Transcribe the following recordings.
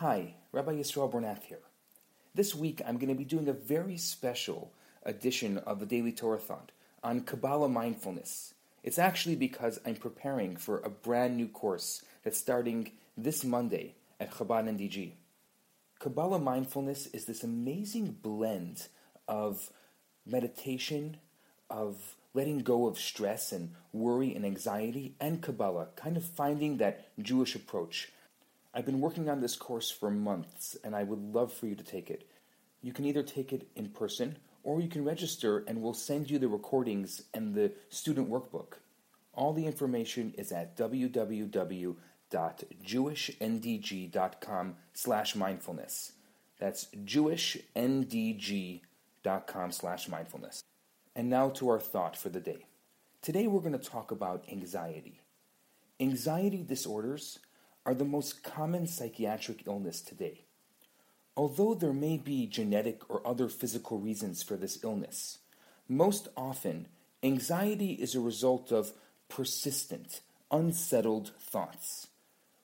Hi, Rabbi Yisrael Bernath here. This week I'm going to be doing a very special edition of the Daily Torah Thought on Kabbalah mindfulness. It's actually because I'm preparing for a brand new course that's starting this Monday at Chabad NDG. Kabbalah mindfulness is this amazing blend of meditation, of letting go of stress and worry and anxiety, and Kabbalah, kind of finding that Jewish approach. I've been working on this course for months, and I would love for you to take it. You can either take it in person or you can register and we'll send you the recordings and the student workbook. All the information is at www.jewishndg.com slash mindfulness. That's jewishndg.com slash mindfulness. And now to our thought for the day. Today we're going to talk about anxiety. Anxiety disorders are the most common psychiatric illness today. Although there may be genetic or other physical reasons for this illness, most often anxiety is a result of persistent, unsettled thoughts.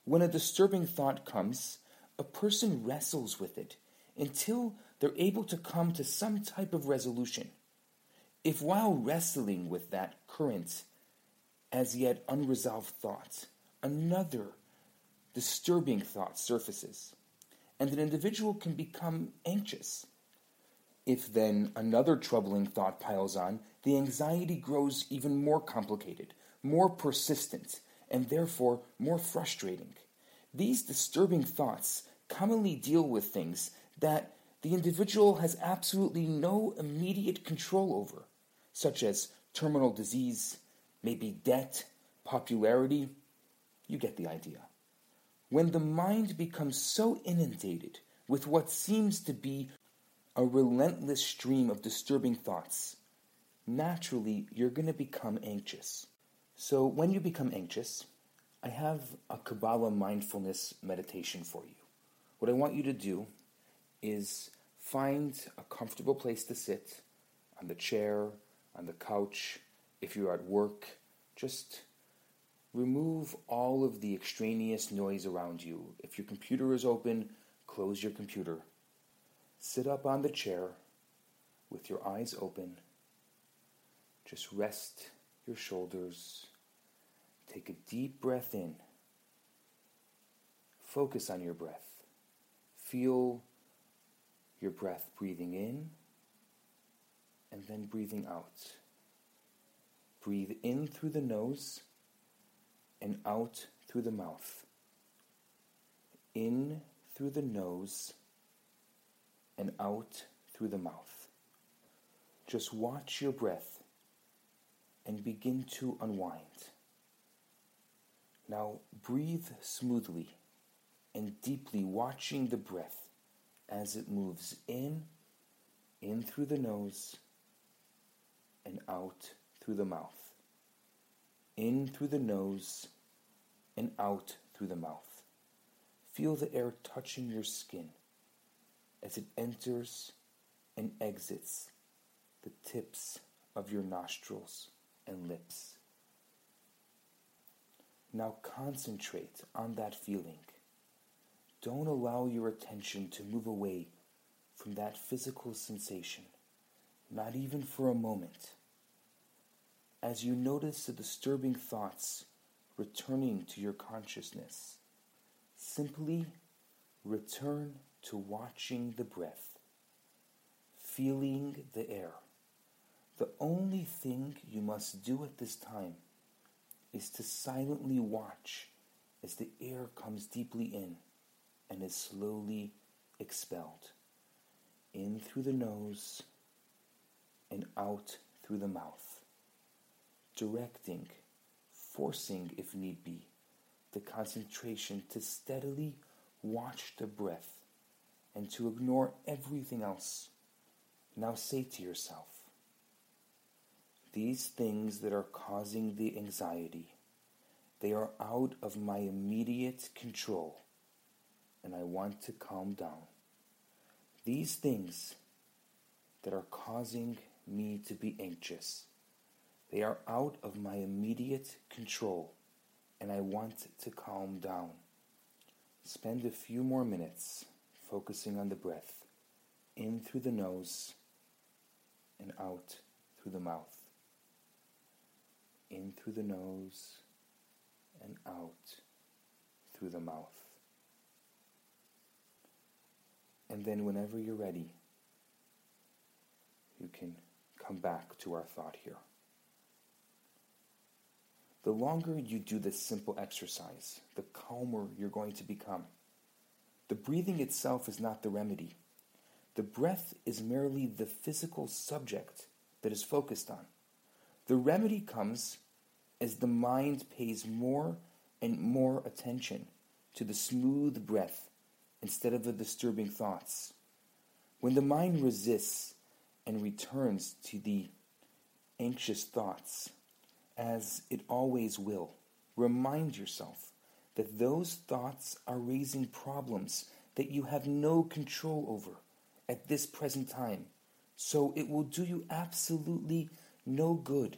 When a disturbing thought comes, a person wrestles with it until they're able to come to some type of resolution. If while wrestling with that current, as yet unresolved thought, another disturbing thought surfaces, and an individual can become anxious. If then another troubling thought piles on, the anxiety grows even more complicated, more persistent, and therefore more frustrating. These disturbing thoughts commonly deal with things that the individual has absolutely no immediate control over, such as terminal disease, maybe debt, popularity. You get the idea. When the mind becomes so inundated with what seems to be a relentless stream of disturbing thoughts, naturally you're going to become anxious. So, when you become anxious, I have a Kabbalah mindfulness meditation for you. What I want you to do is find a comfortable place to sit on the chair, on the couch. If you're at work, just Remove all of the extraneous noise around you. If your computer is open, close your computer. Sit up on the chair with your eyes open. Just rest your shoulders. Take a deep breath in. Focus on your breath. Feel your breath breathing in and then breathing out. Breathe in through the nose and out through the mouth. In through the nose and out through the mouth. Just watch your breath and begin to unwind. Now breathe smoothly and deeply, watching the breath as it moves in, in through the nose, and out through the mouth in through the nose and out through the mouth. Feel the air touching your skin as it enters and exits the tips of your nostrils and lips. Now concentrate on that feeling. Don't allow your attention to move away from that physical sensation, not even for a moment as you notice the disturbing thoughts returning to your consciousness, simply return to watching the breath, feeling the air. The only thing you must do at this time is to silently watch as the air comes deeply in and is slowly expelled in through the nose and out through the mouth directing, forcing if need be, the concentration to steadily watch the breath and to ignore everything else. Now say to yourself, these things that are causing the anxiety, they are out of my immediate control, and I want to calm down. These things that are causing me to be anxious, they are out of my immediate control, and I want to calm down. spend a few more minutes focusing on the breath in through the nose and out through the mouth. In through the nose and out through the mouth. And then, whenever you're ready, you can come back to our thought here. The longer you do this simple exercise, the calmer you're going to become. The breathing itself is not the remedy. The breath is merely the physical subject that is focused on. The remedy comes as the mind pays more and more attention to the smooth breath instead of the disturbing thoughts. When the mind resists and returns to the anxious thoughts, as it always will, remind yourself that those thoughts are raising problems that you have no control over at this present time. So it will do you absolutely no good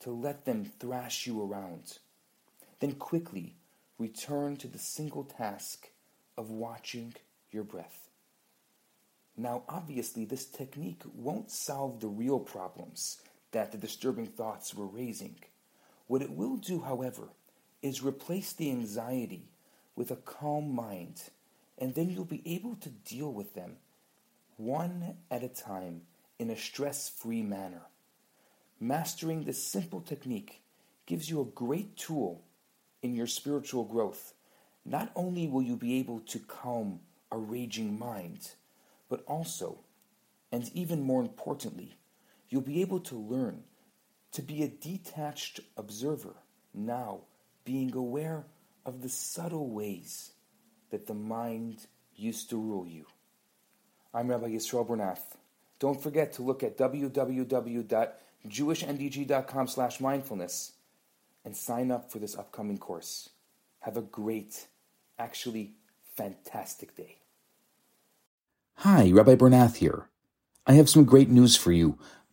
to let them thrash you around. Then quickly return to the single task of watching your breath. Now, obviously, this technique won't solve the real problems that the disturbing thoughts were raising. What it will do, however, is replace the anxiety with a calm mind, and then you'll be able to deal with them one at a time in a stress free manner. Mastering this simple technique gives you a great tool in your spiritual growth. Not only will you be able to calm a raging mind, but also, and even more importantly, you'll be able to learn to be a detached observer, now being aware of the subtle ways that the mind used to rule you. I'm Rabbi Yisrael Bernath. Don't forget to look at www.jewishndg.com slash mindfulness and sign up for this upcoming course. Have a great, actually fantastic day. Hi, Rabbi Bernath here. I have some great news for you.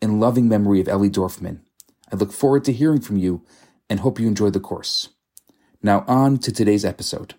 in loving memory of Ellie Dorfman. I look forward to hearing from you and hope you enjoy the course. Now, on to today's episode.